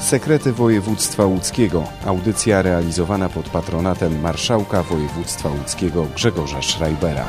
Sekrety Województwa Łódzkiego. Audycja realizowana pod patronatem Marszałka Województwa Łódzkiego Grzegorza Schreibera.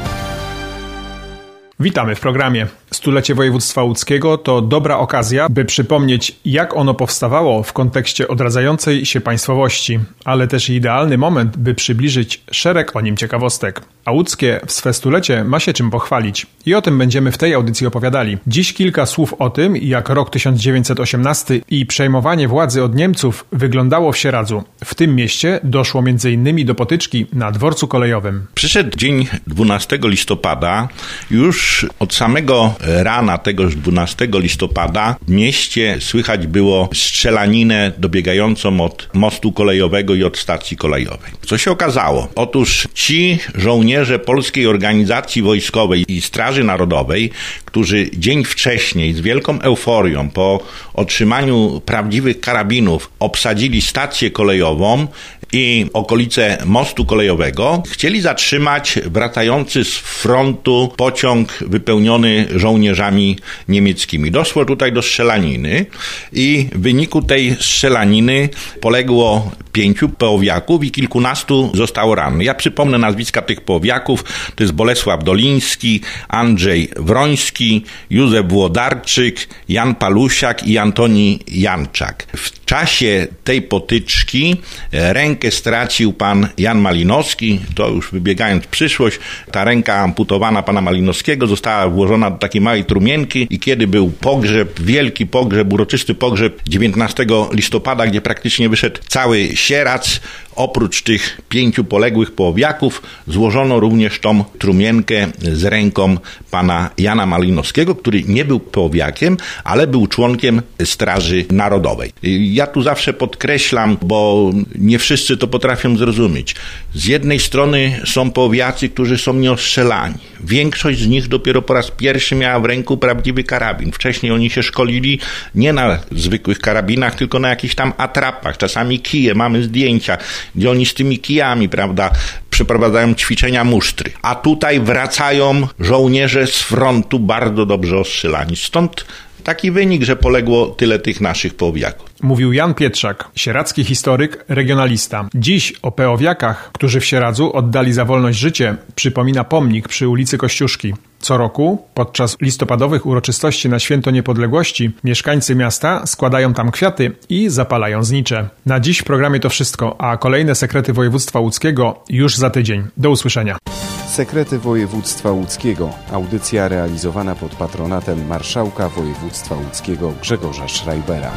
Witamy w programie. Stulecie województwa łódzkiego to dobra okazja, by przypomnieć, jak ono powstawało w kontekście odradzającej się państwowości, ale też idealny moment, by przybliżyć szereg o nim ciekawostek. A łódzkie w swe stulecie ma się czym pochwalić. I o tym będziemy w tej audycji opowiadali. Dziś kilka słów o tym, jak rok 1918 i przejmowanie władzy od Niemców wyglądało w Sieradzu. W tym mieście doszło m.in. do potyczki na dworcu kolejowym. Przyszedł dzień 12 listopada. Już od samego rana tegoż 12 listopada w mieście słychać było strzelaninę dobiegającą od mostu kolejowego i od stacji kolejowej. Co się okazało? Otóż ci żołnierze Polskiej Organizacji Wojskowej i Straży Narodowej, którzy dzień wcześniej z wielką euforią po otrzymaniu prawdziwych karabinów obsadzili stację kolejową, i okolice mostu kolejowego chcieli zatrzymać wracający z frontu pociąg wypełniony żołnierzami niemieckimi. Doszło tutaj do strzelaniny i w wyniku tej strzelaniny poległo pięciu połowiaków i kilkunastu zostało rannych. Ja przypomnę nazwiska tych połowiaków. To jest Bolesław Doliński, Andrzej Wroński, Józef Włodarczyk, Jan Palusiak i Antoni Janczak. W czasie tej potyczki rękę stracił pan Jan Malinowski. To już wybiegając w przyszłość, ta ręka amputowana pana Malinowskiego została włożona do takiej małej trumienki i kiedy był pogrzeb, wielki pogrzeb, uroczysty pogrzeb 19 listopada, gdzie praktycznie wyszedł cały Sierac, oprócz tych pięciu poległych połowiaków złożono również tą trumienkę z ręką pana Jana Malinowskiego, który nie był połowiakiem, ale był członkiem Straży Narodowej. Ja tu zawsze podkreślam, bo nie wszyscy to potrafią zrozumieć. Z jednej strony są połowiacy, którzy są nieostrzelani. Większość z nich dopiero po raz pierwszy miała w ręku prawdziwy karabin. Wcześniej oni się szkolili nie na zwykłych karabinach, tylko na jakichś tam atrapach, czasami kije, mamy zdjęcia gdzie oni z tymi kijami, prawda, przeprowadzają ćwiczenia musztry. A tutaj wracają żołnierze z frontu bardzo dobrze ostrzelani. Stąd taki wynik, że poległo tyle tych naszych połowiaków. Mówił Jan Pietrzak, sieradzki historyk, regionalista. Dziś o peowiakach, którzy w Sieradzu oddali za wolność życie, przypomina pomnik przy ulicy Kościuszki. Co roku, podczas listopadowych uroczystości na Święto Niepodległości, mieszkańcy miasta składają tam kwiaty i zapalają znicze. Na dziś w programie to wszystko, a kolejne sekrety województwa łódzkiego już za tydzień. Do usłyszenia. Sekrety Województwa Łódzkiego. Audycja realizowana pod patronatem Marszałka Województwa Łódzkiego Grzegorza Schreibera.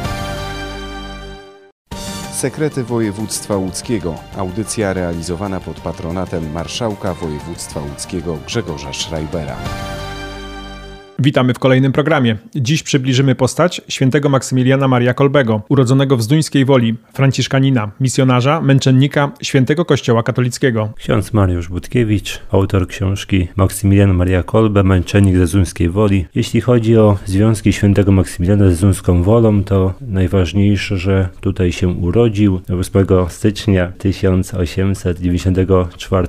Sekrety Województwa Łódzkiego. Audycja realizowana pod patronatem Marszałka Województwa Łódzkiego Grzegorza Schreibera. Witamy w kolejnym programie. Dziś przybliżymy postać świętego Maksymiliana Maria Kolbego, urodzonego w Zduńskiej Woli, franciszkanina, misjonarza, męczennika świętego Kościoła katolickiego. Ksiądz Mariusz Budkiewicz, autor książki Maksymilian Maria Kolbe, męczennik ze Zduńskiej Woli. Jeśli chodzi o związki świętego Maksymiliana ze Zduńską Wolą, to najważniejsze, że tutaj się urodził 8 stycznia 1894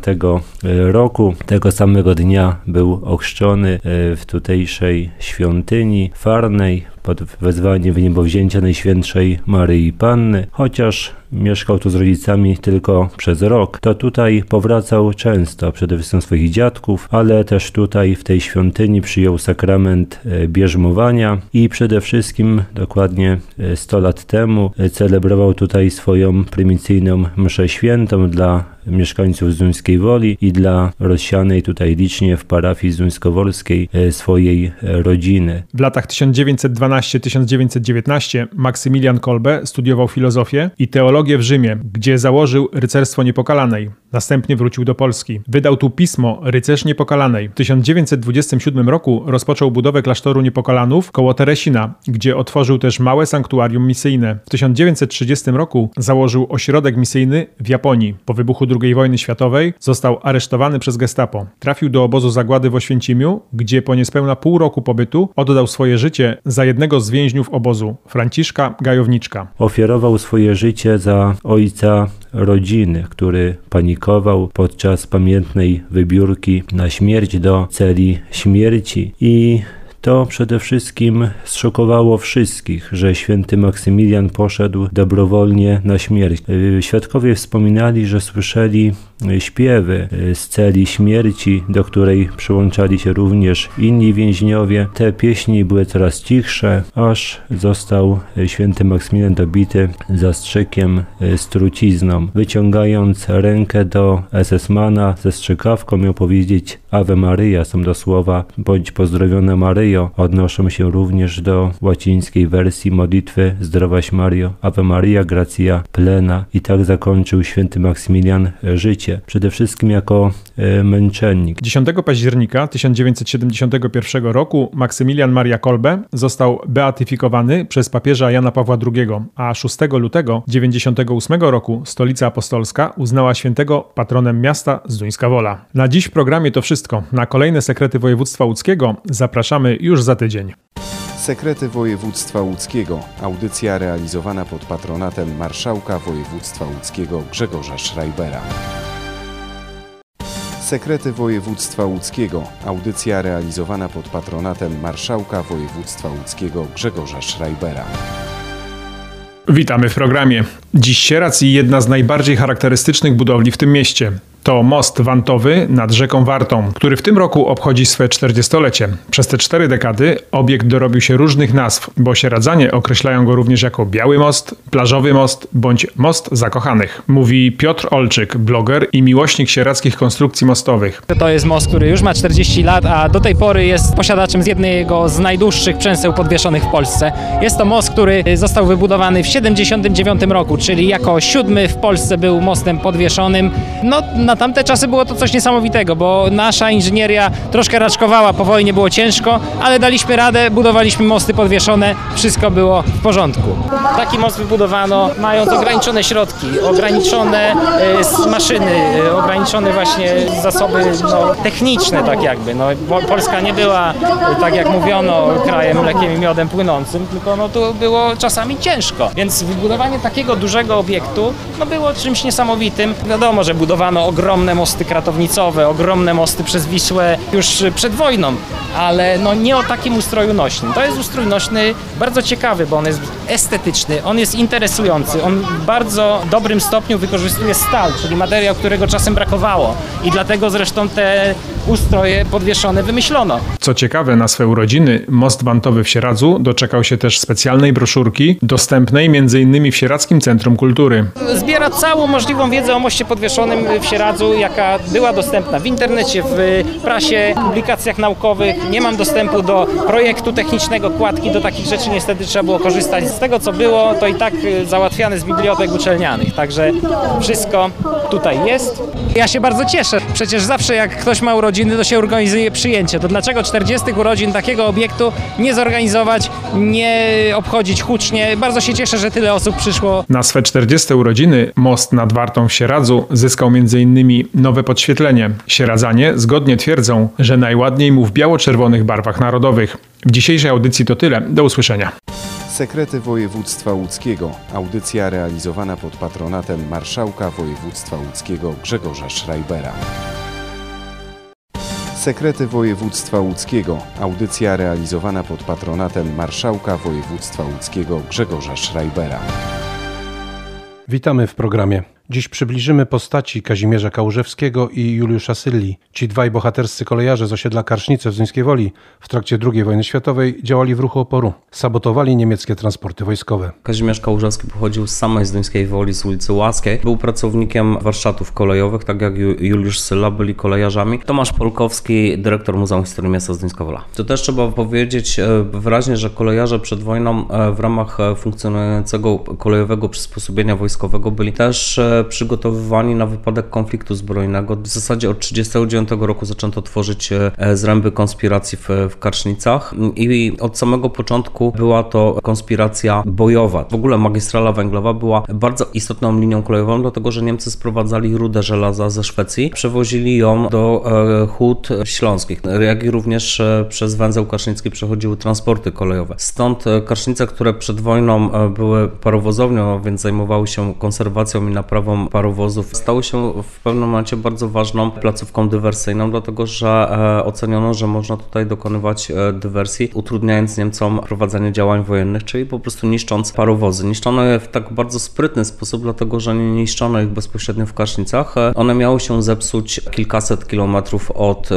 roku. Tego samego dnia był ochrzczony e, w tutejszej naszej świątyni farnej pod wezwaniem wniebowzięcia Najświętszej Maryi Panny, chociaż mieszkał tu z rodzicami tylko przez rok, to tutaj powracał często, przede wszystkim swoich dziadków, ale też tutaj w tej świątyni przyjął sakrament e, bierzmowania i przede wszystkim dokładnie 100 e, lat temu e, celebrował tutaj swoją prymicyjną mszę świętą dla mieszkańców Zuńskiej Woli i dla rozsianej tutaj licznie w parafii zuńskowolskiej swojej rodziny. W latach 1912-1919 Maksymilian Kolbe studiował filozofię i teologię teologię w Rzymie, gdzie założył rycerstwo niepokalanej. Następnie wrócił do Polski. Wydał tu pismo Rycerz Niepokalanej. W 1927 roku rozpoczął budowę klasztoru Niepokalanów koło Teresina, gdzie otworzył też małe sanktuarium misyjne. W 1930 roku założył ośrodek misyjny w Japonii. Po wybuchu II wojny światowej został aresztowany przez gestapo. Trafił do obozu zagłady w Oświęcimiu, gdzie po niespełna pół roku pobytu oddał swoje życie za jednego z więźniów obozu, Franciszka Gajowniczka. Ofiarował swoje życie za ojca rodziny, który panikował podczas pamiętnej wybiórki na śmierć do celi śmierci. I To przede wszystkim zszokowało wszystkich, że święty Maksymilian poszedł dobrowolnie na śmierć. Y, świadkowie wspominali, że słyszeli śpiewy z celi śmierci, do której przyłączali się również inni więźniowie. Te pieśni były coraz cichsze, aż został święty Maksymilian dobity zastrzykiem z trucizną. Wyciągając rękę do SS-mana ze strzykawką miał powiedzieć Ave Maria, są do słowa bądź pozdrowiona Odnoszą się również do łacińskiej wersji modlitwy Zdrowaś Mario, Ave Maria, gracia plena. I tak zakończył święty Maksymilian życie, przede wszystkim jako e, męczennik. 10 października 1971 roku Maksymilian Maria Kolbe został beatyfikowany przez papieża Jana Pawła II, a 6 lutego 1998 roku stolica apostolska uznała świętego patronem miasta Zduńska Wola. Na dziś w programie to wszystko. Na kolejne sekrety województwa łódzkiego zapraszamy już za tydzień. Sekrety województwa łódzkiego. Audycja realizowana pod patronatem marszałka województwa łódzkiego Grzegorza Schreibera. Sekrety województwa łódzkiego. Audycja realizowana pod patronatem marszałka województwa łódzkiego Grzegorza Schreibera. Witamy w programie. Dziś Sierac i jedna z najbardziej charakterystycznych budowli w tym mieście. To most wantowy nad rzeką Wartą, który w tym roku obchodzi swe 40-lecie. Przez te cztery dekady obiekt dorobił się różnych nazw, bo sieradzanie określają go również jako Biały Most, Plażowy Most bądź Most Zakochanych. Mówi Piotr Olczyk, bloger i miłośnik sierackich konstrukcji mostowych. To jest most, który już ma 40 lat, a do tej pory jest posiadaczem z jednego z najdłuższych przęseł podwieszonych w Polsce. Jest to most, który został wybudowany w 79 roku, czyli jako siódmy w Polsce był mostem podwieszonym. No, na tamte czasy było to coś niesamowitego, bo nasza inżynieria troszkę raczkowała, po wojnie było ciężko, ale daliśmy radę, budowaliśmy mosty podwieszone, wszystko było w porządku. Taki most wybudowano mając ograniczone środki, ograniczone e, maszyny, e, ograniczone właśnie zasoby no, techniczne tak jakby. No, Polska nie była, e, tak jak mówiono, krajem mlekiem i miodem płynącym, tylko no, tu było czasami ciężko. Więc wybudowanie takiego dużego obiektu no, było czymś niesamowitym. Wiadomo, że budowano ogromne mosty kratownicowe, ogromne mosty przez Wisłę już przed wojną, ale no, nie o takim ustroju nośnym. To jest ustrój nośny bardzo ciekawy, bo on jest estetyczny, on jest interesujący, on w bardzo dobrym stopniu wykorzystuje stal, czyli materiał, którego czasem brakowało i dlatego zresztą te ustroje podwieszone wymyślono. Co ciekawe, na swe urodziny most wantowy w Sieradzu doczekał się też specjalnej broszurki dostępnej m.in. w Sieradzkim Centrum Kultury. Zbiera całą możliwą wiedzę o moście podwieszonym w Sieradzu, jaka była dostępna w internecie, w prasie, publikacjach naukowych. Nie mam dostępu do projektu technicznego kładki, do takich rzeczy niestety trzeba było korzystać z tego, co było, to i tak y, załatwiane z bibliotek uczelnianych. Także wszystko tutaj jest. Ja się bardzo cieszę. Przecież zawsze jak ktoś ma urodziny, to się organizuje przyjęcie. To dlaczego 40 urodzin takiego obiektu nie zorganizować, nie obchodzić hucznie? Bardzo się cieszę, że tyle osób przyszło. Na swe 40 urodziny most nad Wartą w Sieradzu zyskał m.in. nowe podświetlenie. Sieradzanie zgodnie twierdzą, że najładniej mu w biało-czerwonych barwach narodowych. W dzisiejszej audycji to tyle. Do usłyszenia. Sekrety województwa łódzkiego. Audycja realizowana pod patronatem marszałka województwa łódzkiego Grzegorza Schreibera. Sekrety województwa łódzkiego. Audycja realizowana pod patronatem marszałka województwa łódzkiego Grzegorza Schreibera. Witamy w programie. Dziś przybliżymy postaci Kazimierza Kałużewskiego i Juliusza Sylli. Ci dwaj bohaterscy kolejarze z osiedla Karsznice w Zduńskiej Woli w trakcie II wojny światowej działali w ruchu oporu. Sabotowali niemieckie transporty wojskowe. Kazimierz Kałużewski pochodził z samej Zduńskiej Woli, z ulicy Łaskiej. Był pracownikiem warsztatów kolejowych, tak jak Juliusz Sylla byli kolejarzami. Tomasz Polkowski, dyrektor Muzeum Historii Miasta Zduńska Wola. To też trzeba powiedzieć e, wyraźnie, że kolejarze przed wojną e, w ramach e, funkcjonującego kolejowego przysposobienia wojskowego byli też przygotowywani na wypadek konfliktu zbrojnego. W zasadzie od 1939 roku zaczęto tworzyć e, zręby konspiracji w, w i od samego początku była to konspiracja bojowa. W ogóle magistrala węglowa była bardzo istotną linią kolejową, dlatego że Niemcy sprowadzali rudę żelaza ze Szwecji, przewozili ją do e, hut śląskich, jak i również e, przez węzeł karsznicki przechodziły transporty kolejowe. Stąd Karsznice, które przed wojną były parowozownią, więc zajmowały się konserwacją i naprawą wyprawą parowozów stały się w pewnym momencie bardzo ważną placówką dywersyjną, dlatego że e, oceniono, że można tutaj dokonywać e, dywersji, utrudniając Niemcom prowadzenie działań wojennych, czyli po prostu niszcząc parowozy. Niszczono je w tak bardzo sprytny sposób, dlatego że nie niszczono ich bezpośrednio w Karsznicach. E, one miały się zepsuć kilkaset kilometrów od,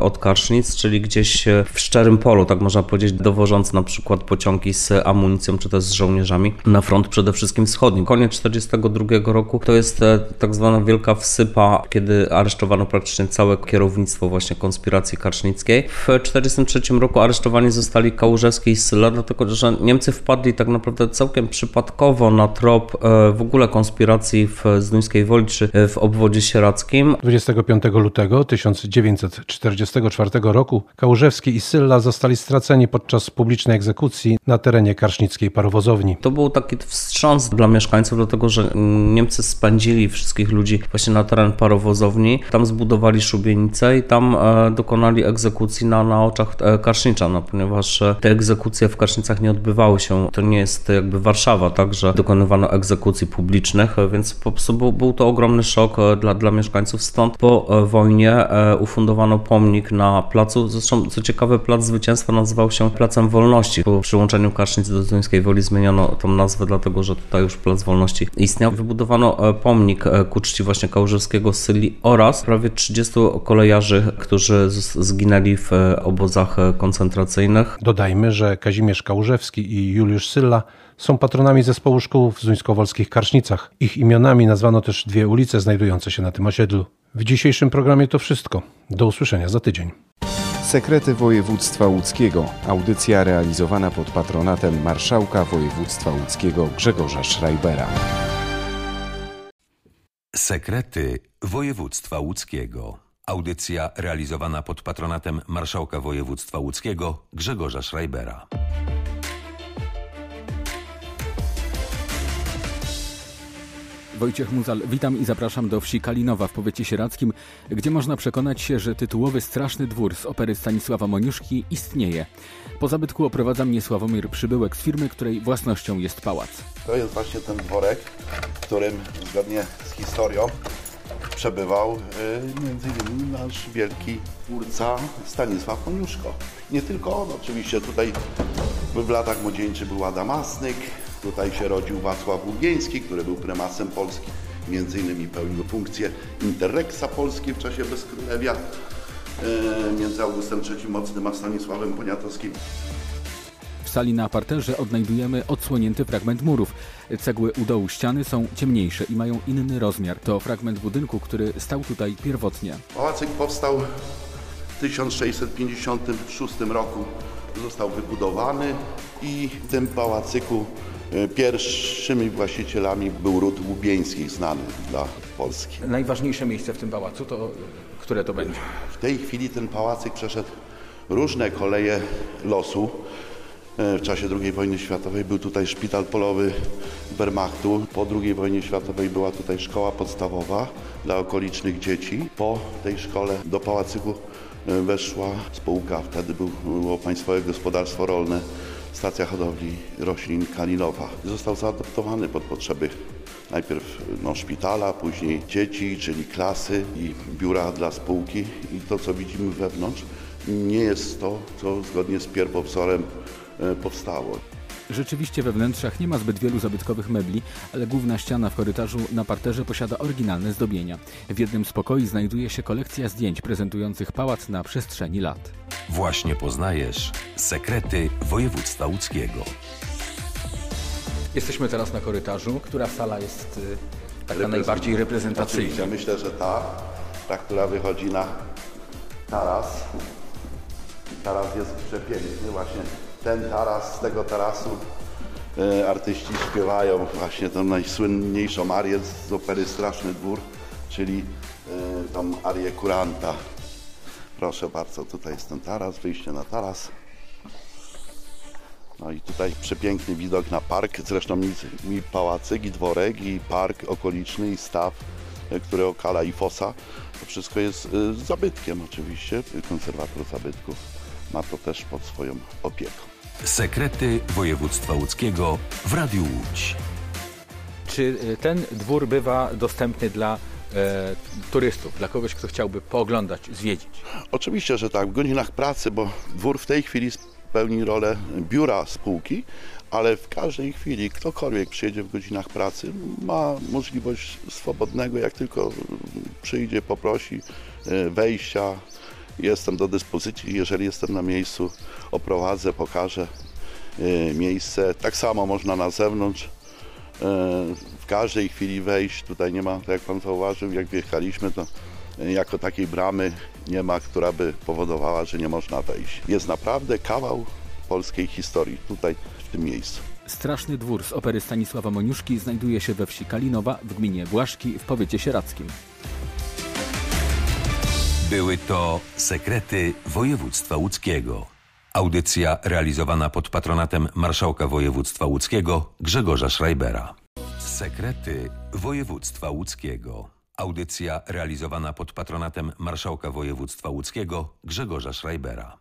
od Karsznic, czyli gdzieś w szczerym polu, tak można powiedzieć, dowożąc na przykład pociągi z amunicją czy też z żołnierzami na front przede wszystkim wschodni. Koniec 1942 roku to jest tak zwana wielka wsypa, kiedy aresztowano praktycznie całe kierownictwo właśnie konspiracji karsznickiej. W 1943 roku aresztowani zostali Kałużewski i Syla, dlatego że Niemcy wpadli tak naprawdę całkiem przypadkowo na trop e, w ogóle konspiracji w Zduńskiej Woli czy e, w obwodzie sieradzkim. 25 lutego 1944 roku Kałużewski i Sylla zostali straceni podczas publicznej egzekucji na terenie karsznickiej parowozowni. To był taki wstrząs dla mieszkańców, dlatego że Niemcy spędzili wszystkich ludzi właśnie na teren parowozowni. Tam zbudowali szubienicę i tam e, dokonali egzekucji na, na oczach e, Karsznicza, no, ponieważ e, te egzekucje w Karsznicach nie odbywały się. To nie jest jakby Warszawa, tak, że dokonywano egzekucji publicznych, więc po prostu był, był to ogromny szok dla, dla mieszkańców. Stąd po wojnie ufundowano pomnik na placu. Zresztą, co ciekawe, Plac Zwycięstwa nazywał się Placem Wolności. Po przyłączeniu Karsznic do Duńskiej Woli zmieniono tą nazwę, dlatego że tutaj już Plac Wolności istniał. Wybudowano pomnik ku czci właśnie Kałużewskiego Syli oraz prawie 30 kolejarzy, którzy zginęli w obozach koncentracyjnych. Dodajmy, że Kazimierz Kałużewski i Juliusz Sylla są patronami zespołu szkół w zuńskowolskich Karsznicach. Ich imionami nazwano też dwie ulice znajdujące się na tym osiedlu. W dzisiejszym programie to wszystko. Do usłyszenia za tydzień. Sekrety Województwa Łódzkiego. Audycja realizowana pod patronatem Marszałka Województwa Łódzkiego Grzegorza Schreibera. Sekrety Województwa Łódzkiego. Audycja realizowana pod patronatem Marszałka Województwa Łódzkiego Grzegorza Schreibera. Wojciech Muzal, witam i zapraszam do wsi Kalinowa w powiecie sieradzkim, gdzie można przekonać się, że tytułowy Straszny Dwór z opery Stanisława Moniuszki istnieje. Po zabytku oprowadza mnie Sławomir Przybyłek z firmy, której własnością jest pałac. To jest właśnie ten dworek, w którym zgodnie z historią przebywał y, między innymi nasz wielki twórca Stanisław Moniuszko. Nie tylko on, oczywiście tutaj w latach młodzieńczych był Adam Asnyk, tutaj się rodził Wacław Łubieński, który był prymasem Polski, między innymi pełnił funkcję Interreksa Polski w czasie bezkrólewia między Augustem III Mocnym a Stanisławem Poniatowskim sali na parterze odnajdujemy odsłonięty fragment murów. Cegły u dołu ściany są ciemniejsze i mają inny rozmiar. To fragment budynku, który stał tutaj pierwotnie. Pałacyk powstał w 1656 roku. Został wybudowany i w tym pałacyku e, pierwszymi właścicielami był ród Łubieński, znany dla Polski. Najważniejsze miejsce w tym pałacu to które to będzie? W tej chwili ten pałacyk przeszedł różne koleje losu. E, w czasie II wojny światowej był tutaj szpital polowy Wehrmachtu. Po II wojnie światowej była tutaj szkoła podstawowa dla okolicznych dzieci. Po tej szkole do pałacyku e, weszła spółka, wtedy było Państwowe Gospodarstwo Rolne, stacja hodowli roślin Kalinowa. Został zaadoptowany pod potrzeby najpierw no, szpitala, później dzieci, czyli klasy i biura dla spółki. I to, co widzimy wewnątrz, nie jest to, co zgodnie z pierwowzorem E, powstało. Rzeczywiście we wnętrzach nie ma zbyt wielu zabytkowych mebli, ale główna ściana w korytarzu na parterze posiada oryginalne zdobienia. W jednym z pokoi znajduje się kolekcja zdjęć prezentujących pałac na przestrzeni lat. Właśnie poznajesz sekrety województwa łódzkiego. Jesteśmy teraz na korytarzu. Która sala jest y, taka najbardziej reprezentacyjna? Oczywiście, myślę, że ta, ta, która wychodzi na taras. Taras jest przepiękny właśnie ten taras, z tego tarasu e, artyści śpiewają właśnie tą najsłynniejszą arię z opery Straszny Dwór, czyli e, tą arię kuranta. Proszę bardzo, tutaj jest ten taras, wyjście na taras. No i tutaj przepiękny widok na park, zresztą mi, mi pałacyk i dworek i park okoliczny i staw, e, który okala i fosa. To wszystko jest zabytkiem oczywiście, konserwator zabytków ma to też pod swoją opieką. Sekrety województwa łódzkiego w Radiu Łódź. Czy y, ten dwór bywa dostępny dla e, turystów, dla kogoś, kto chciałby pooglądać, zwiedzić? Oczywiście, że tak, w godzinach pracy, bo dwór w tej chwili pełni rolę biura spółki, ale w każdej chwili ktokolwiek przyjedzie w godzinach pracy, ma możliwość swobodnego, jak tylko przyjdzie, poprosi e, wejścia. Jestem do dyspozycji, jeżeli jestem na miejscu, oprowadzę, pokażę e, miejsce. Tak samo można na zewnątrz e, w każdej chwili wejść. Tutaj nie ma, tak jak Pan zauważył, jak wjechaliśmy, to jako takiej bramy nie ma, która by powodowała, że nie można wejść. Jest naprawdę kawał polskiej historii tutaj, w tym miejscu. Straszny dwór z opery Stanisława Moniuszki znajduje się we wsi Kalinowa w gminie Błaszki w powiecie sieradzkim. Były to Sekrety Województwa Łódzkiego. Audycja realizowana pod patronatem Marszałka Województwa Łódzkiego Grzegorza Schreibera. Sekrety Województwa Łódzkiego. Audycja realizowana pod patronatem Marszałka Województwa Łódzkiego Grzegorza Schreibera.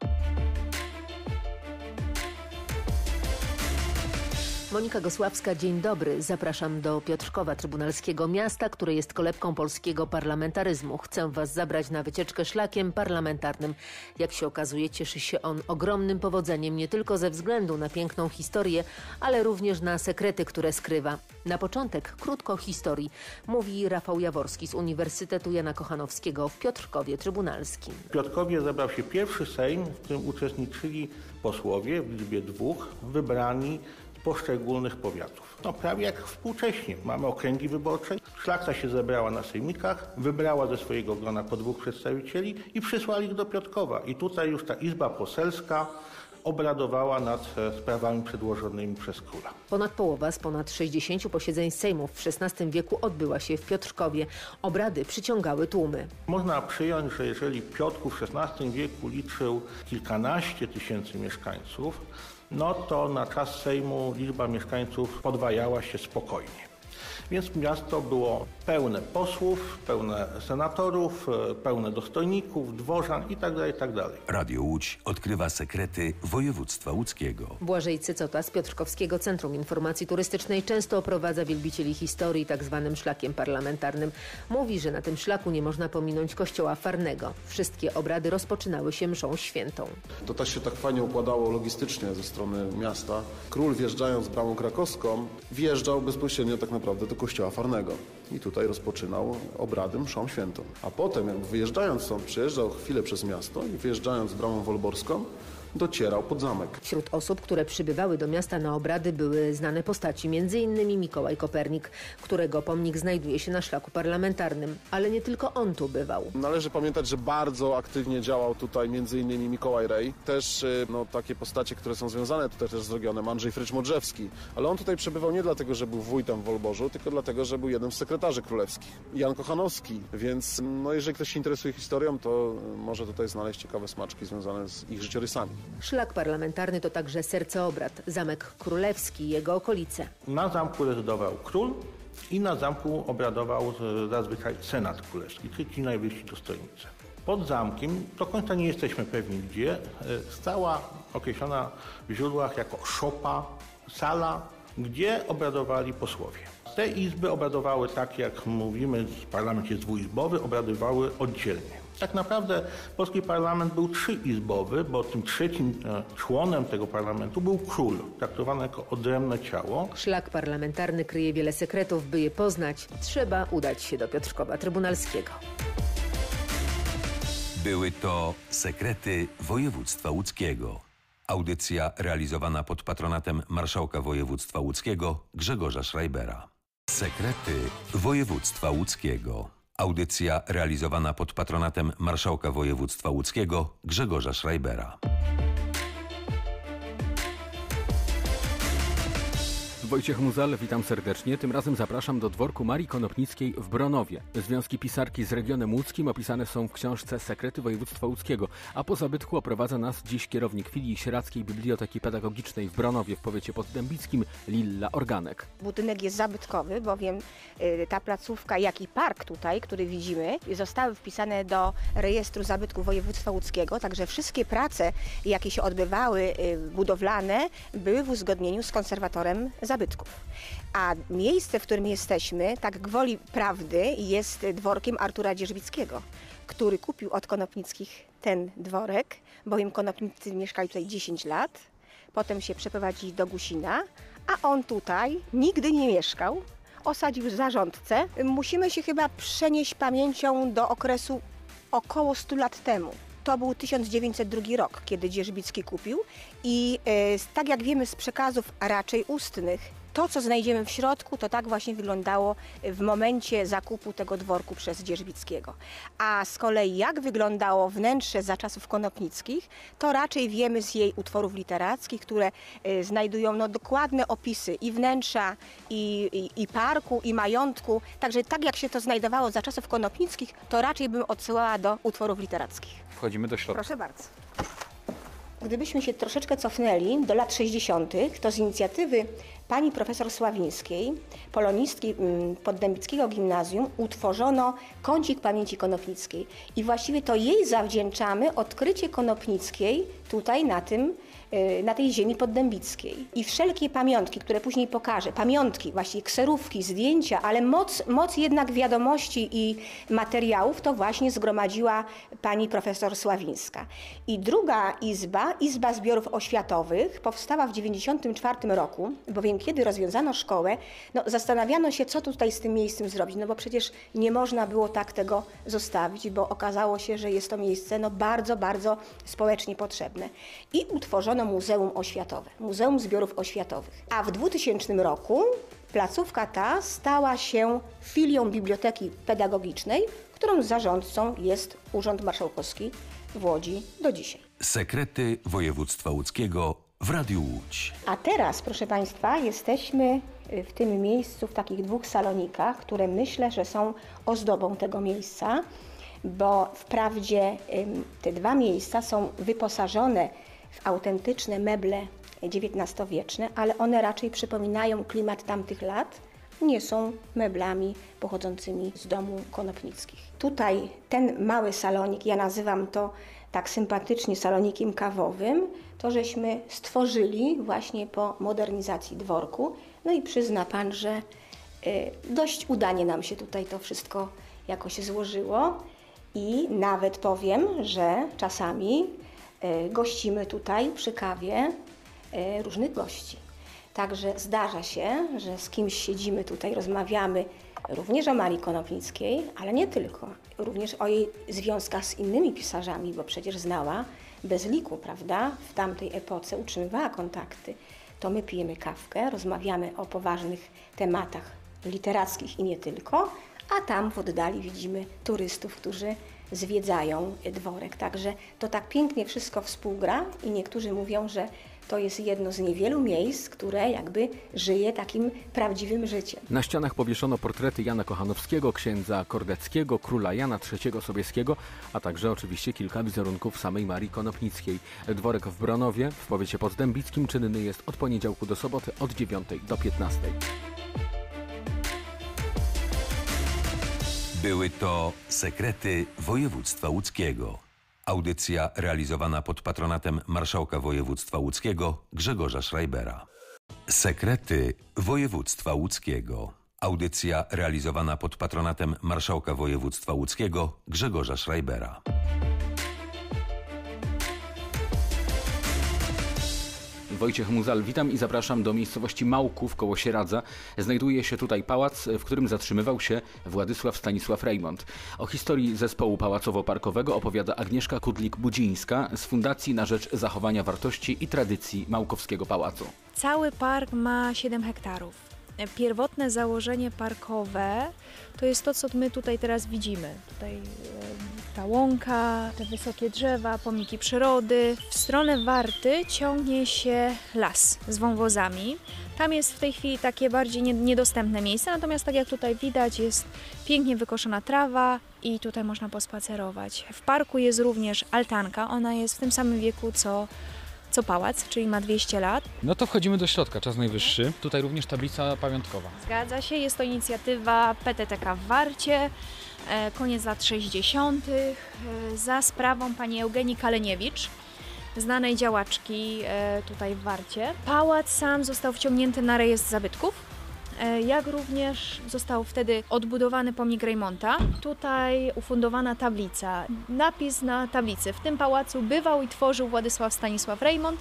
Monika Gosławska, dzień dobry. Zapraszam do Piotrkowa Trybunalskiego Miasta, które jest kolebką polskiego parlamentaryzmu. Chcę Was zabrać na wycieczkę szlakiem parlamentarnym. Jak się okazuje, cieszy się on ogromnym powodzeniem nie tylko ze względu na piękną historię, ale również na sekrety, które skrywa. Na początek krótko historii, mówi Rafał Jaworski z Uniwersytetu Jana Kochanowskiego w Piotrkowie Trybunalskim. W Piotrkowie zebrał się pierwszy Sejm, w którym uczestniczyli posłowie w liczbie dwóch, wybrani poszczególnych powiatów. No prawie jak współcześnie. Mamy okręgi wyborcze. Szlachta się zebrała na sejmikach, wybrała ze swojego grona po dwóch przedstawicieli i przysłali ich do Piotrkowa. I tutaj już ta Izba Poselska obradowała nad e, sprawami przedłożonymi przez króla. Ponad połowa z ponad 60 posiedzeń Sejmów w XVI wieku odbyła się w Piotrkowie. Obrady przyciągały tłumy. Można przyjąć, że jeżeli Piotrków w XVI wieku liczył kilkanaście tysięcy mieszkańców, no to na czas Sejmu liczba mieszkańców podwajała się spokojnie. Więc miasto było pełne posłów, pełne senatorów, e, pełne dostojników, dworzan itd. itd. Radio Łódź odkrywa sekrety województwa łódzkiego. Błażej Cycota z Piotrkowskiego Centrum Informacji Turystycznej często oprowadza wielbicieli historii tak zwanym szlakiem parlamentarnym. Mówi, że na tym szlaku nie można pominąć kościoła Farnego. Wszystkie obrady rozpoczynały się mszą świętą. To też się tak fajnie układało logistycznie ze strony miasta. Król wjeżdżając bramą krakowską wjeżdżał bezpośrednio tak naprawdę do kościoła Farnego. I tutaj rozpoczynał obrady mszą świętą. A potem, jak wyjeżdżając stąd, przejeżdżał chwilę przez miasto i wyjeżdżając bramą wolborską, docierał pod zamek. Wśród osób, które przybywały do miasta na obrady były znane postaci, m.in. Mikołaj Kopernik, którego pomnik znajduje się na szlaku parlamentarnym. Ale nie tylko on tu bywał. Należy pamiętać, że bardzo aktywnie działał tutaj m.in. Mikołaj Rej. Też y, no, takie postacie, które są związane tutaj też z regionem, Andrzej Frycz-Modrzewski. Ale on tutaj przebywał nie dlatego, że był wójtem w Wolborzu, tylko dlatego, że był jednym z sekretarzy królewskich. Jan Kochanowski. Więc no, jeżeli ktoś się interesuje historią, to y, może tutaj znaleźć ciekawe smaczki związane z ich życiorysami. Szlak parlamentarny to także serce obrad, Zamek Królewski i jego okolice. Na zamku rezydował król i na zamku obradował e, zazwyczaj Senat Królewski, czyli ci najwyżsi dostojnicy. Pod zamkiem, do końca nie jesteśmy pewni gdzie, e, stała określona w źródłach jako szopa, sala, gdzie obradowali posłowie. Te izby obradowały tak, jak mówimy, parlament jest dwuizbowy, obradowały oddzielnie. Tak naprawdę polski parlament był trzyizbowy, bo tym trzecim e, członem tego parlamentu był król, traktowany jako odrębne ciało. Szlak parlamentarny kryje wiele sekretów, by je poznać. Trzeba udać się do Piotrkowa Trybunalskiego. Były to Sekrety Województwa Łódzkiego. Audycja realizowana pod patronatem Marszałka Województwa Łódzkiego Grzegorza Schreibera. Sekrety Województwa Łódzkiego. Audycja realizowana pod patronatem Marszałka Województwa Łódzkiego Grzegorza Schreibera. Wojciech Muzal, witam serdecznie. Tym razem zapraszam do dworku Marii Konopnickiej w Bronowie. Związki pisarki z regionem łódzkim opisane są w książce Sekrety Województwa Łódzkiego, a po zabytku oprowadza nas dziś kierownik filii Sieradzkiej Biblioteki Pedagogicznej w Bronowie w powiecie poddębickim Lilla Organek. Budynek jest zabytkowy, bowiem y, ta placówka, jak i park tutaj, który widzimy, zostały wpisane do rejestru zabytków województwa łódzkiego, także wszystkie prace, jakie się odbywały y, budowlane, były w uzgodnieniu z konserwatorem zabytków zabytków. A miejsce, w którym jesteśmy, tak gwoli prawdy, jest dworkiem Artura Dzierżbickiego, który kupił od Konopnickich ten dworek, bowiem Konopnicy mieszkali tutaj 10 lat, potem się przeprowadzili do Gusina, a on tutaj nigdy nie mieszkał, osadził zarządcę. Musimy się chyba przenieść pamięcią do okresu około 100 lat temu. To był 1902 rok, kiedy Dzierżbicki kupił i e, tak jak wiemy z przekazów raczej ustnych, to, co znajdziemy w środku, to tak właśnie wyglądało w momencie zakupu tego dworku przez Dzierżbickiego. A z kolei jak wyglądało wnętrze za czasów konopnickich, to raczej wiemy z jej utworów literackich, które y, znajdują no, dokładne opisy i wnętrza, i, i, i parku, i majątku. Także tak jak się to znajdowało za czasów konopnickich, to raczej bym odsyłała do utworów literackich. Wchodzimy do środka. Proszę bardzo. Gdybyśmy się troszeczkę cofnęli do lat 60., to z inicjatywy pani profesor Sławińskiej, polonistki mm, Poddębickiego Gimnazjum, utworzono kącik pamięci konopnickiej. I właściwie to jej zawdzięczamy odkrycie konopnickiej tutaj na tym na tej ziemi poddębickiej. I wszelkie pamiątki, które później pokażę, pamiątki, właściwie kserówki, zdjęcia, ale moc, moc jednak wiadomości i materiałów to właśnie zgromadziła pani profesor Sławińska. I druga izba, Izba Zbiorów Oświatowych, powstała w 1994 roku, bowiem kiedy rozwiązano szkołę, no, zastanawiano się, co tutaj z tym miejscem zrobić, no bo przecież nie można było tak tego zostawić, bo okazało się, że jest to miejsce no, bardzo, bardzo społecznie potrzebne. I utworzono Muzeum Oświatowe, Muzeum Zbiorów Oświatowych. A w 2000 roku placówka ta stała się filią Biblioteki Pedagogicznej, którą zarządcą jest Urząd Marszałkowski w Łodzi do dzisiaj. Sekrety województwa łódzkiego w Radiu Łódź. A teraz, proszę Państwa, jesteśmy y, w tym miejscu, w takich dwóch salonikach, które myślę, że są ozdobą tego miejsca, bo wprawdzie te dwa miejsca są wyposażone autentyczne meble XIX-wieczne, ale one raczej przypominają klimat tamtych lat. Nie są meblami pochodzącymi z domu konopnickich. Tutaj ten mały salonik, ja nazywam to tak sympatycznie salonikiem kawowym, to żeśmy stworzyli właśnie po modernizacji dworku. No i przyzna Pan, że y, dość udanie nam się tutaj to wszystko jakoś złożyło i nawet powiem, że czasami gościmy tutaj przy kawie y, różnych gości. Także zdarza się, że z kimś siedzimy tutaj, rozmawiamy również o Marii Konopnickiej, ale nie tylko. Również o jej związkach z innymi pisarzami, bo przecież znała bez liku, prawda? W tamtej epoce utrzymywała kontakty. To my pijemy kawkę, rozmawiamy o poważnych tematach literackich i nie tylko, a tam w oddali widzimy turystów, którzy zwiedzają dworek. Także to tak pięknie wszystko współgra i niektórzy mówią, że to jest jedno z niewielu miejsc, które jakby żyje takim prawdziwym życiem. Na ścianach powieszono portrety Jana Kochanowskiego, księdza Kordeckiego, króla Jana III Sobieskiego, a także oczywiście kilka wizerunków samej Marii Konopnickiej. Dworek w Bronowie w powiecie pozdębickim czynny jest od poniedziałku do soboty od 9 do 15. Były to Sekrety województwa łódzkiego. Audycja realizowana pod patronatem marszałka województwa łódzkiego Grzegorza Schreibera. Sekrety województwa łódzkiego. Audycja realizowana pod patronatem marszałka województwa łódzkiego Grzegorza Schreibera. Wojciech Muzal, witam i zapraszam do miejscowości Małków koło Sieradza. Znajduje się tutaj pałac, w którym zatrzymywał się Władysław Stanisław Reymont. O historii zespołu pałacowo-parkowego opowiada Agnieszka Kudlik-Budzińska z Fundacji na Rzecz Zachowania Wartości i Tradycji Małkowskiego Pałacu. Cały park ma 7 hektarów. Pierwotne założenie parkowe to jest to, co my tutaj teraz widzimy. Tutaj e, ta łąka, te wysokie drzewa, pomniki przyrody. W stronę Warty ciągnie się las z wąwozami. Tam jest w tej chwili takie bardziej niedostępne miejsce, natomiast tak jak tutaj widać jest pięknie wykoszona trawa i tutaj można pospacerować. W parku jest również altanka, ona jest w tym samym wieku co co pałac, czyli ma 200 lat. No to wchodzimy do środka, czas najwyższy. Tutaj również tablica pamiątkowa. Zgadza się, jest to inicjatywa PTTK w Warcie, e, koniec lat 60. E, za sprawą pani Eugenii Kaleniewicz. znanej działaczki e, tutaj w Warcie. Pałac sam został wciągnięty na rejestr zabytków. E, Jak również został wtedy odbudowany pomnik Reymonta. Tutaj ufundowana tablica. Napis na tablicy. W tym pałacu bywał i tworzył Władysław Stanisław Reymont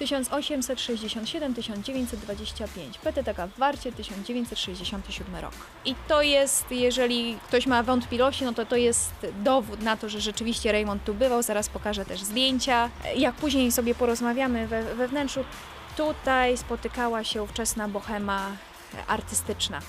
1867-1925. PTTK w Warcie 1967 rok. I to jest, jeżeli ktoś ma wątpliwości, no to to jest dowód na to, że rzeczywiście Raymond tu bywał. Zaraz pokażę też zdjęcia. Jak później sobie porozmawiamy we, we wnętrzu, tutaj spotykała się ówczesna bohema artystyczna.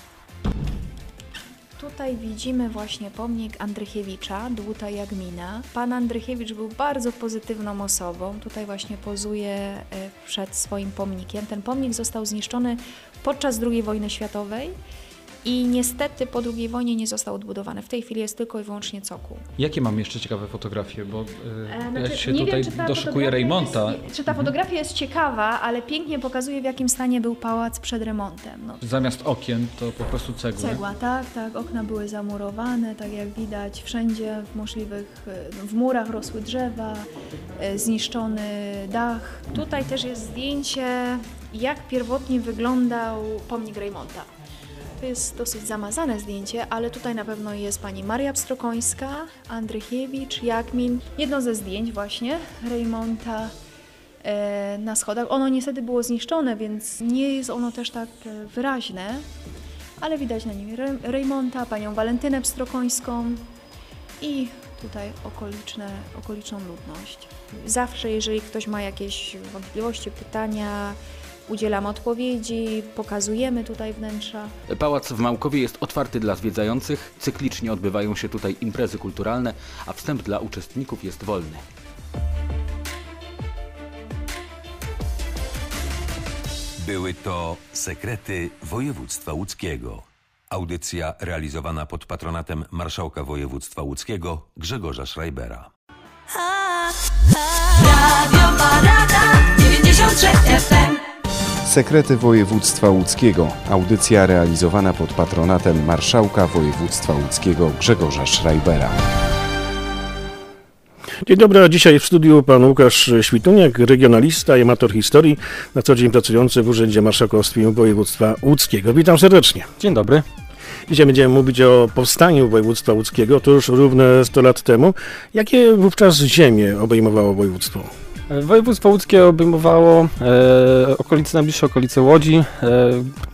Tutaj widzimy właśnie pomnik Andrychiewicza, Dłuta Jagmina. Pan Andrychiewicz był bardzo pozytywną osobą. Tutaj właśnie pozuje e, przed swoim pomnikiem. Ten pomnik został zniszczony podczas II wojny światowej i niestety po II wojnie nie został odbudowany. W tej chwili jest tylko i wyłącznie cokół. Jakie mam jeszcze ciekawe fotografie, bo E, e, znaczy, ja się tutaj wiem, doszukuję Reymonta. Jest, czy ta fotografia jest ciekawa, ale pięknie pokazuje, w jakim stanie był pałac przed remontem. No, Zamiast okien to po prostu cegły. Cegła, tak, tak. Okna były zamurowane, tak jak widać, wszędzie w możliwych, e, w murach rosły drzewa, e, zniszczony dach. Tutaj też jest zdjęcie, jak pierwotnie wyglądał pomnik Reymonta. To jest dosyć zamazane zdjęcie, ale tutaj na pewno jest pani Maria Pstrokońska, Andrychiewicz, Jakmin. Jedno ze zdjęć właśnie Reymonta e, na schodach. Ono niestety było zniszczone, więc nie jest ono też tak e, wyraźne, ale widać na nim Re- Reymonta, panią Walentynę Pstrokońską i tutaj okoliczne, okoliczną ludność. Zawsze, jeżeli ktoś ma jakieś wątpliwości, pytania, udzielam odpowiedzi, pokazujemy tutaj wnętrza. Pałac w Małkowie jest otwarty dla zwiedzających, cyklicznie odbywają się tutaj imprezy kulturalne, a wstęp dla uczestników jest wolny. Były to Sekrety Województwa Łódzkiego. Audycja realizowana pod patronatem Marszałka Województwa Łódzkiego Grzegorza Schreibera. Radio Parada 93 FM. Sekrety Województwa Łódzkiego. Audycja realizowana pod patronatem Marszałka Województwa Łódzkiego Grzegorza Schreibera. Dzień dobry, a dzisiaj w studiu pan Łukasz Śwituniak, regionalista i amator historii, na co dzień pracujący w Urzędzie Marszałkowskim Województwa Łódzkiego. Witam serdecznie. Dzień dobry. Dzisiaj będziemy mówić o powstaniu województwa łódzkiego, to już równe 100 lat temu. Jakie wówczas ziemie obejmowało województwo? Województwo łódzkie obejmowało e, okolice, najbliższe okolice Łodzi,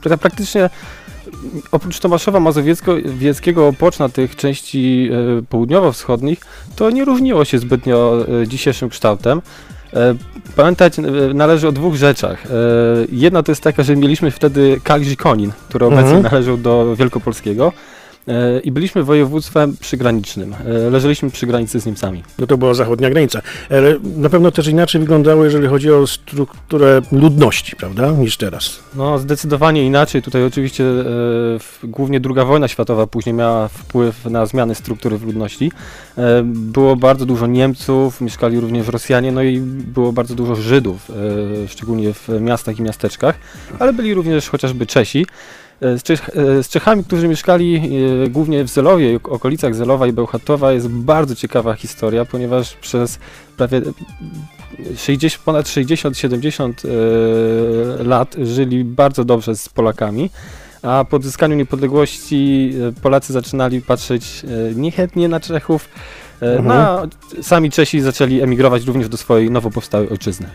e, praktycznie oprócz Tomaszowa Mazowieckiego, Opoczna, tych części e, południowo-wschodnich, to nie różniło się zbytnio e, dzisiejszym kształtem. E, Pamiętać e, należy o dwóch rzeczach. E, Jedna to jest taka, że mieliśmy wtedy Kalisz i Konin, który obecnie Mhm. należał do Wielkopolskiego i byliśmy województwem przygranicznym. E, Leżeliśmy przy granicy z Niemcami. No to była zachodnia granica, ale na pewno też inaczej wyglądało, jeżeli chodzi o strukturę ludności, prawda, niż teraz. No, zdecydowanie inaczej. Tutaj oczywiście e, głównie II wojna światowa później miała wpływ na zmiany struktury w ludności. E, było bardzo dużo Niemców, mieszkali również Rosjanie, no i było bardzo dużo Żydów, e, szczególnie w miastach i miasteczkach, ale byli również chociażby Czesi. E, Z, Czech, e, z Czechami, którzy mieszkali e, głównie w Zelowie, okolicach Zelowa i Bełchatowa. Jest bardzo ciekawa historia, ponieważ przez prawie 60, ponad 60-70 e, lat żyli bardzo dobrze z Polakami, a po odzyskaniu niepodległości e, Polacy zaczynali patrzeć e, niechętnie na Czechów, Mhm. no a sami Czesi zaczęli emigrować również do swojej nowo powstałej ojczyzny.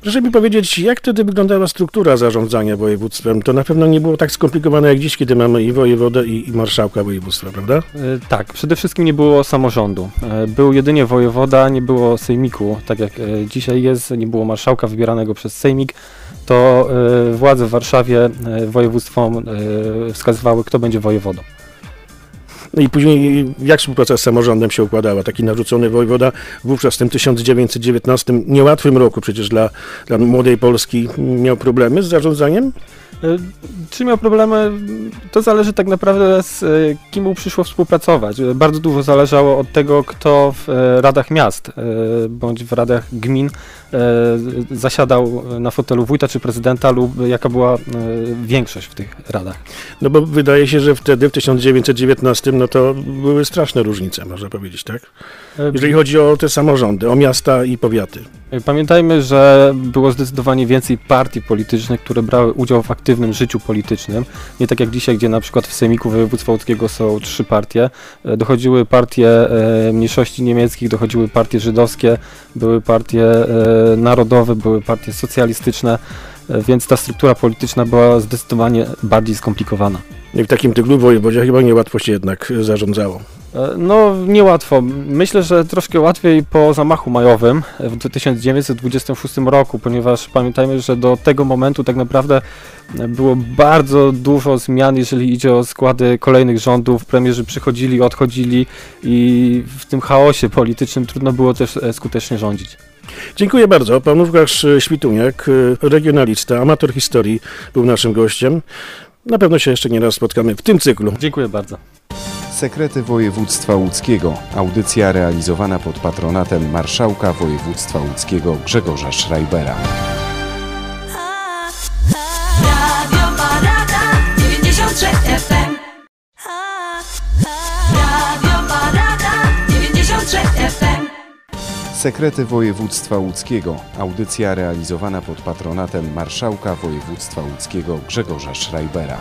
Proszę mi powiedzieć, jak wtedy wyglądała struktura zarządzania województwem? To na pewno nie było tak skomplikowane jak dziś, kiedy mamy i wojewodę, i, i marszałka województwa, prawda? E, Tak, przede wszystkim nie było samorządu. E, Był jedynie wojewoda, nie było sejmiku, tak jak dzisiaj jest, nie było marszałka wybieranego przez sejmik. To władze w Warszawie województwom wskazywały, kto będzie wojewodą. No i później jak współpraca z samorządem się układała? Taki narzucony wojewoda wówczas w tym 1919 niełatwym roku przecież dla, dla młodej Polski miał problemy z zarządzaniem? E, Czy miał problemy? To zależy tak naprawdę z e, kim mu przyszło współpracować. E, Bardzo dużo zależało od tego, kto w radach miast bądź w radach gmin zasiadał na fotelu wójta czy prezydenta lub jaka była większość w tych radach. No bo wydaje się, że wtedy w 1919 no to były straszne różnice, można powiedzieć, tak? Jeżeli chodzi o te samorządy, o miasta i powiaty. Pamiętajmy, że było zdecydowanie więcej partii politycznych, które brały udział w aktywnym życiu politycznym. Nie tak jak dzisiaj, gdzie na przykład w Sejmiku Województwa Łódzkiego są trzy partie. Dochodziły partie e, mniejszości niemieckich, dochodziły partie żydowskie, były partie e, narodowe, były partie socjalistyczne, e, więc ta struktura polityczna była zdecydowanie bardziej skomplikowana. I w takim tyglu wojewodzie chyba niełatwo się jednak zarządzało. No, niełatwo. Myślę, że troszkę łatwiej po zamachu majowym w 1926 roku, ponieważ pamiętajmy, że do tego momentu tak naprawdę było bardzo dużo zmian, jeżeli idzie o składy kolejnych rządów. Premierzy przychodzili, odchodzili i w tym chaosie politycznym trudno było też skutecznie rządzić. Dziękuję bardzo. Pan Łukasz Śwituniak, regionalista, amator historii, był naszym gościem. Na pewno się jeszcze nie raz spotkamy w tym cyklu. Dziękuję bardzo. Sekrety Województwa Łódzkiego. Audycja realizowana pod patronatem Marszałka Województwa Łódzkiego Grzegorza Schreibera. Radio Parada 93 FM. Radio Parada 93 FM. Sekrety Województwa Łódzkiego. Audycja realizowana pod patronatem Marszałka Województwa Łódzkiego Grzegorza Schreibera.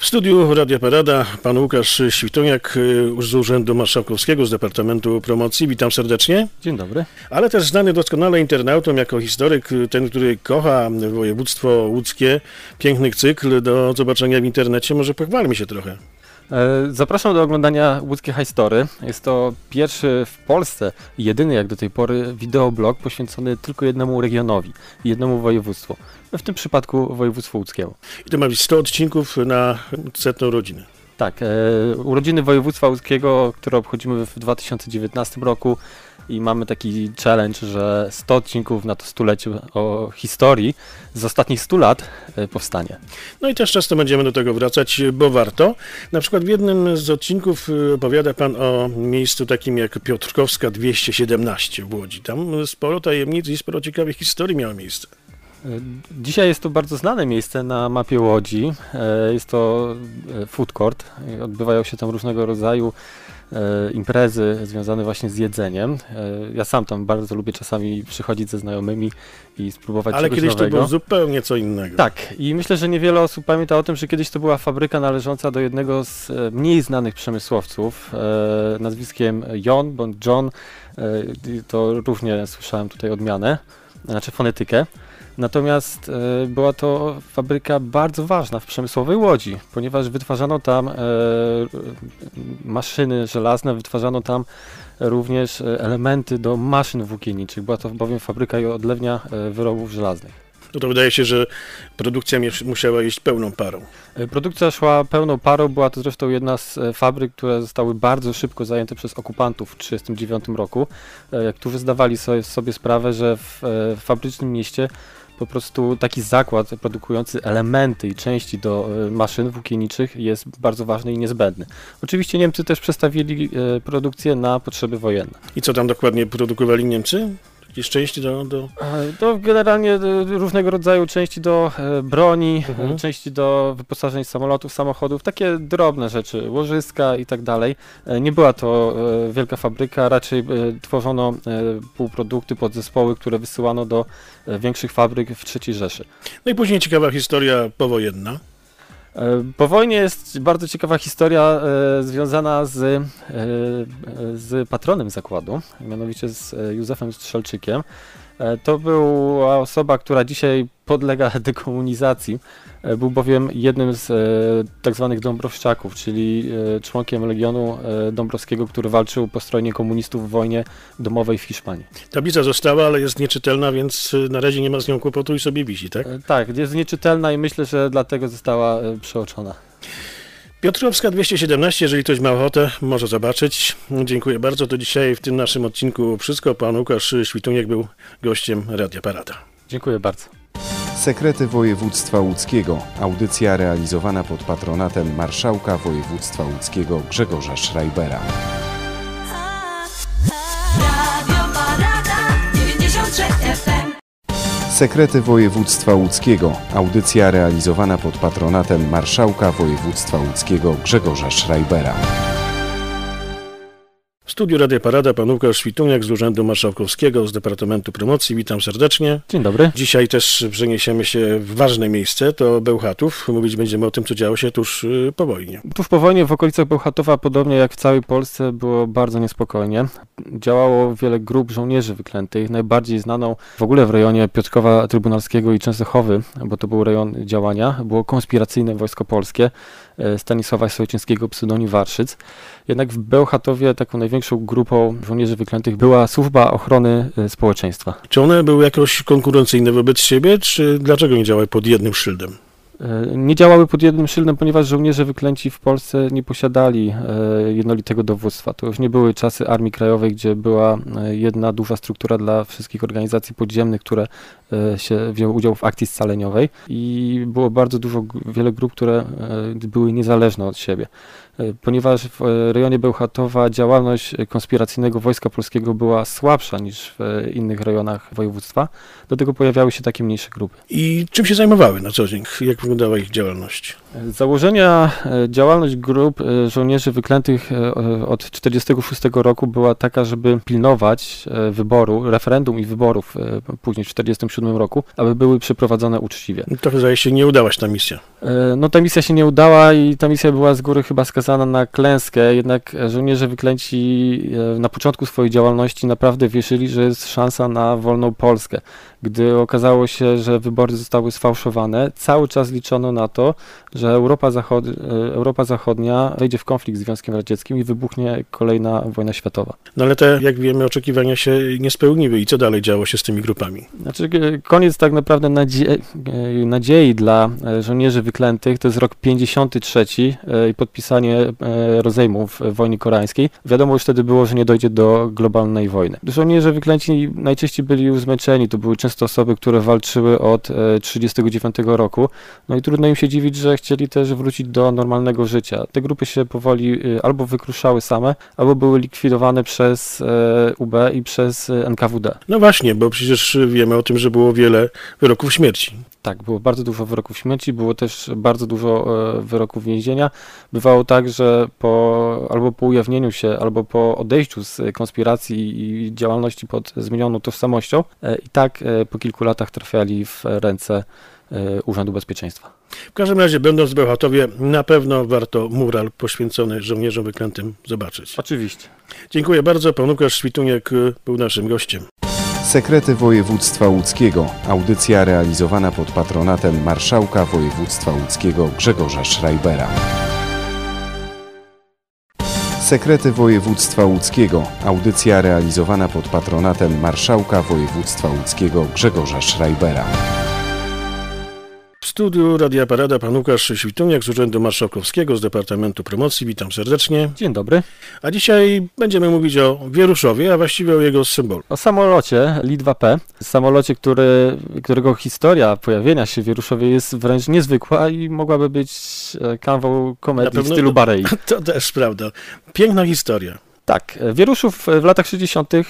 W studiu Radia Parada pan Łukasz Świtoniak z Urzędu Marszałkowskiego z Departamentu Promocji. Witam serdecznie. Dzień dobry. Ale też znany doskonale internautom jako historyk, ten, który kocha województwo łódzkie. Piękny cykl do zobaczenia w internecie. Może pochwalmy się trochę. Zapraszam do oglądania Łódzkie History. Jest to pierwszy w Polsce, jedyny jak do tej pory wideoblog poświęcony tylko jednemu regionowi, jednemu województwu. W tym przypadku województwo łódzkiego. I to ma być 100 odcinków na setną rodzinę. Tak, e, urodziny województwa łódzkiego, które obchodzimy w 2019 roku i mamy taki challenge, że 100 odcinków na to stulecie o historii z ostatnich 100 lat e, powstanie. No i też często będziemy do tego wracać, bo warto. Na przykład w jednym z odcinków opowiada Pan o miejscu takim jak Piotrkowska 217 w Łodzi. Tam sporo tajemnic i sporo ciekawych historii miało miejsce. Dzisiaj jest to bardzo znane miejsce na mapie Łodzi. Jest to food court. Odbywają się tam różnego rodzaju imprezy związane właśnie z jedzeniem. Ja sam tam bardzo lubię czasami przychodzić ze znajomymi i spróbować Ale kiedyś nowego. to było zupełnie co innego. Tak, i myślę, że niewiele osób pamięta o tym, że kiedyś to była fabryka należąca do jednego z e, mniej znanych przemysłowców, e, nazwiskiem Jon bądź John. E, to różnie słyszałem tutaj odmianę, znaczy fonetykę. Natomiast e, była to fabryka bardzo ważna w przemysłowej Łodzi, ponieważ wytwarzano tam e, maszyny żelazne, wytwarzano tam również e, elementy do maszyn włókienniczych. Była to bowiem fabryka i odlewnia e, wyrobów żelaznych. No to wydaje się, że produkcja musiała iść pełną parą. E, Produkcja szła pełną parą, była to zresztą jedna z e, fabryk, które zostały bardzo szybko zajęte przez okupantów w 1939 roku, e, którzy zdawali sobie, sobie sprawę, że w e, fabrycznym mieście po prostu taki zakład produkujący elementy i części do e, maszyn włókienniczych jest bardzo ważny i niezbędny. Oczywiście Niemcy też przestawili e, produkcję na potrzeby wojenne. I co tam dokładnie produkowali Niemcy? Jakieś części do... do... E, To generalnie e, różnego rodzaju części do e, broni, Mhm. e, części do wyposażeń samolotów, samochodów, takie drobne rzeczy, łożyska i tak dalej. E, Nie była to e, wielka fabryka, raczej e, tworzono e, półprodukty, podzespoły, które wysyłano do e, większych fabryk w III Rzeszy. No i później ciekawa historia powojenna. E, Po wojnie jest bardzo ciekawa historia e, związana z, e, z patronem zakładu, mianowicie z Józefem Strzelczykiem. E, To była osoba, która dzisiaj podlega dekomunizacji. E, Był bowiem jednym z e, tak zwanych Dąbrowszczaków, czyli członkiem Legionu Dąbrowskiego, który walczył po stronie komunistów w wojnie domowej w Hiszpanii. Tablica została, ale jest nieczytelna, więc na razie nie ma z nią kłopotu i sobie wisi, tak? Tak, jest nieczytelna i myślę, że dlatego została przeoczona. Piotrowska 217, jeżeli ktoś ma ochotę, może zobaczyć. Dziękuję bardzo. To dzisiaj w tym naszym odcinku wszystko. Pan Łukasz Śwituniek był gościem Radia Parada. Dziękuję bardzo. Sekrety Województwa Łódzkiego. Audycja realizowana pod patronatem Marszałka Województwa Łódzkiego Grzegorza Schreibera. Sekrety województwa łódzkiego. Audycja realizowana pod patronatem marszałka województwa łódzkiego Grzegorza Schreibera. W studiu Radia Parada pan Łukasz Śwituniak z Urzędu Marszałkowskiego z Departamentu Promocji. Witam serdecznie. Dzień dobry. Dzisiaj też przeniesiemy się w ważne miejsce, to Bełchatów. Mówić będziemy o tym, co działo się tuż y, po wojnie. Tuż po wojnie w okolicach Bełchatowa, podobnie jak w całej Polsce, było bardzo niespokojnie. Działało wiele grup żołnierzy wyklętych. Najbardziej znaną w ogóle w rejonie Piotrkowa Trybunalskiego i Częstochowy, bo to był rejon działania, było konspiracyjne Wojsko Polskie Stanisława Sołecińskiego, pseudonim Warszyc. Jednak w Bełchatowie taką największą grupą żołnierzy wyklętych była Służba Ochrony e, Społeczeństwa. Czy one były jakoś konkurencyjne wobec siebie, czy dlaczego nie działały pod jednym szyldem? E, Nie działały pod jednym szyldem, ponieważ żołnierze wyklęci w Polsce nie posiadali e, jednolitego dowództwa. To już nie były czasy Armii Krajowej, gdzie była e, jedna duża struktura dla wszystkich organizacji podziemnych, które e, się wzięły udział w akcji scaleniowej i było bardzo dużo, wiele grup, które e, były niezależne od siebie. E, Ponieważ w e, rejonie Bełchatowa działalność e, konspiracyjnego Wojska Polskiego była słabsza niż w e, innych rejonach województwa, dlatego pojawiały się takie mniejsze grupy. I czym się zajmowały na co dzień? Jak wyglądała ich działalność? Z założenia e, działalność grup e, żołnierzy wyklętych e, od 1946 roku była taka, żeby pilnować e, wyboru, referendum i wyborów e, później w 1947 roku, aby były przeprowadzone uczciwie. To wydaje się nie udała się ta misja. E, No ta misja się nie udała i ta misja była z góry chyba skazana na klęskę, jednak e, żołnierze wyklęci e, na początku swojej działalności naprawdę wierzyli, że jest szansa na wolną Polskę. Gdy okazało się, że wybory zostały sfałszowane, cały czas liczono na to, że Europa, Zachod e, Europa Zachodnia wejdzie w konflikt z Związkiem Radzieckim i wybuchnie kolejna wojna światowa. No ale te, jak wiemy, oczekiwania się nie spełniły. I co dalej działo się z tymi grupami? Znaczy, koniec tak naprawdę nadzie e, nadziei dla e, żołnierzy wyklętych to jest rok 53 e, i podpisanie e, rozejmu w wojnie koreańskiej. Wiadomo już wtedy było, że nie dojdzie do globalnej wojny. Żołnierze wyklęci najczęściej byli już zmęczeni. To były często osoby, które walczyły od 1939 roku. No i trudno im się dziwić, że chcieli też wrócić do normalnego życia. Te grupy się powoli e, albo wykruszały same, albo były likwidowane przez e, UB i przez e, NKWD. No właśnie, bo przecież wiemy o tym, że było wiele wyroków śmierci. Tak, było bardzo dużo wyroków śmierci, było też bardzo dużo e, wyroków więzienia. Bywało tak, że po, albo po ujawnieniu się, albo po odejściu z konspiracji i działalności pod zmienioną tożsamością, e, i tak e, po kilku latach trafiali w ręce Urzędu Bezpieczeństwa. W każdym razie, będąc w Bełchatowie, na pewno warto mural poświęcony żołnierzom wyklętym zobaczyć. Oczywiście. Dziękuję bardzo. Pan Łukasz Śwituniak był naszym gościem. Sekrety województwa łódzkiego. Audycja realizowana pod patronatem marszałka województwa łódzkiego Grzegorza Schreibera. Sekrety województwa łódzkiego. Audycja realizowana pod patronatem marszałka województwa łódzkiego Grzegorza Schreibera. W studiu Radia Parada pan Łukasz Śwituniak z Urzędu Marszałkowskiego z Departamentu Promocji. Witam serdecznie. Dzień dobry. A dzisiaj będziemy mówić o Wieruszowie, a właściwie o jego symbolu. O samolocie Li-2P, samolocie, który, którego historia pojawienia się w Wieruszowie jest wręcz niezwykła i mogłaby być e, kanwą komedii w stylu Barei. To też prawda. Piękna historia. Tak, Wieruszów w latach 60. e,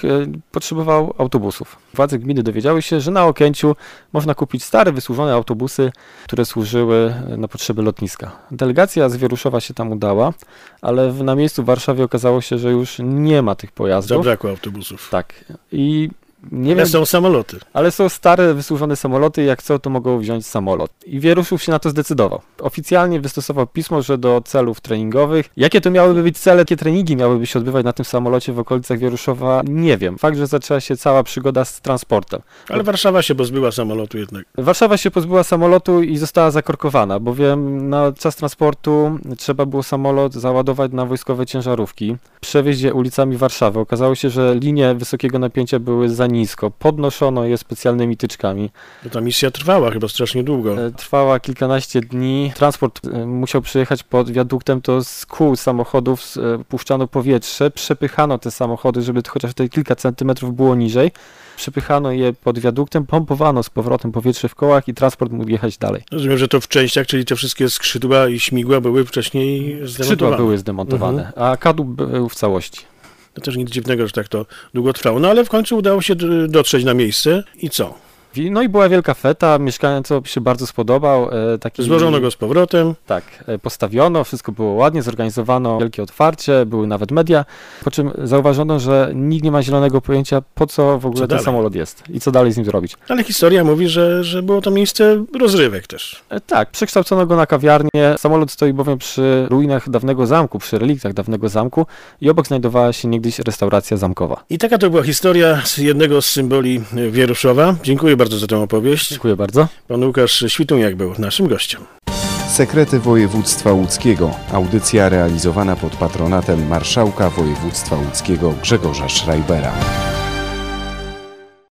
potrzebował autobusów. Władze gminy dowiedziały się, że na Okęciu można kupić stare, wysłużone autobusy, które służyły e, na potrzeby lotniska. Delegacja z Wieruszowa się tam udała, ale na miejscu w Warszawie okazało się, że już nie ma tych pojazdów. Zabrakło autobusów. Tak. I nie Ale wiem, są samoloty. ale są stare, wysłużone samoloty, jak chcą, to mogą wziąć samolot. I Wieruszów się na to zdecydował. Oficjalnie wystosował pismo, że do celów treningowych. Jakie to miałyby być cele, jakie treningi miałyby się odbywać na tym samolocie w okolicach Wieruszowa, nie wiem. Fakt, że zaczęła się cała przygoda z transportem. Ale Warszawa się pozbyła samolotu jednak. Warszawa się pozbyła samolotu i została zakorkowana, bowiem na czas transportu trzeba było samolot załadować na wojskowe ciężarówki, przewieźć je ulicami Warszawy. Okazało się, że linie wysokiego napięcia były za nisko, podnoszono je specjalnymi tyczkami. Bo ta misja trwała chyba strasznie długo. E, Trwała kilkanaście dni. Transport e, musiał przejechać pod wiaduktem, to z kół samochodów e, puszczano powietrze, przepychano te samochody, żeby chociaż te kilka centymetrów było niżej. Przepychano je pod wiaduktem, pompowano z powrotem powietrze w kołach i transport mógł jechać dalej. Rozumiem, że to w częściach, czyli te wszystkie skrzydła i śmigła były wcześniej zdemontowane. Skrzydła były zdemontowane, Mhm. a kadłub był w całości. To też nic dziwnego, że tak to długo trwało. No ale w końcu udało się dotrzeć na miejsce i co? No i była wielka feta, mieszkaniec się bardzo spodobał. e, Taki... Złożono go z powrotem. Tak, e, postawiono, wszystko było ładnie, zorganizowano wielkie otwarcie, były nawet media, po czym zauważono, że nikt nie ma zielonego pojęcia, po co w ogóle ten dalej? samolot jest i co dalej z nim zrobić. Ale historia mówi, że, że było to miejsce rozrywek też. E, Tak, przekształcono go na kawiarnię. Samolot stoi bowiem przy ruinach dawnego zamku, przy reliktach dawnego zamku i obok znajdowała się niegdyś restauracja zamkowa. I taka to była historia z jednego z symboli Wieruszowa. Dziękuję bardzo za tę opowieść. Dziękuję bardzo. Pan Łukasz Śwituniak był naszym gościem. Sekrety województwa łódzkiego. Audycja realizowana pod patronatem marszałka województwa łódzkiego Grzegorza Schreibera.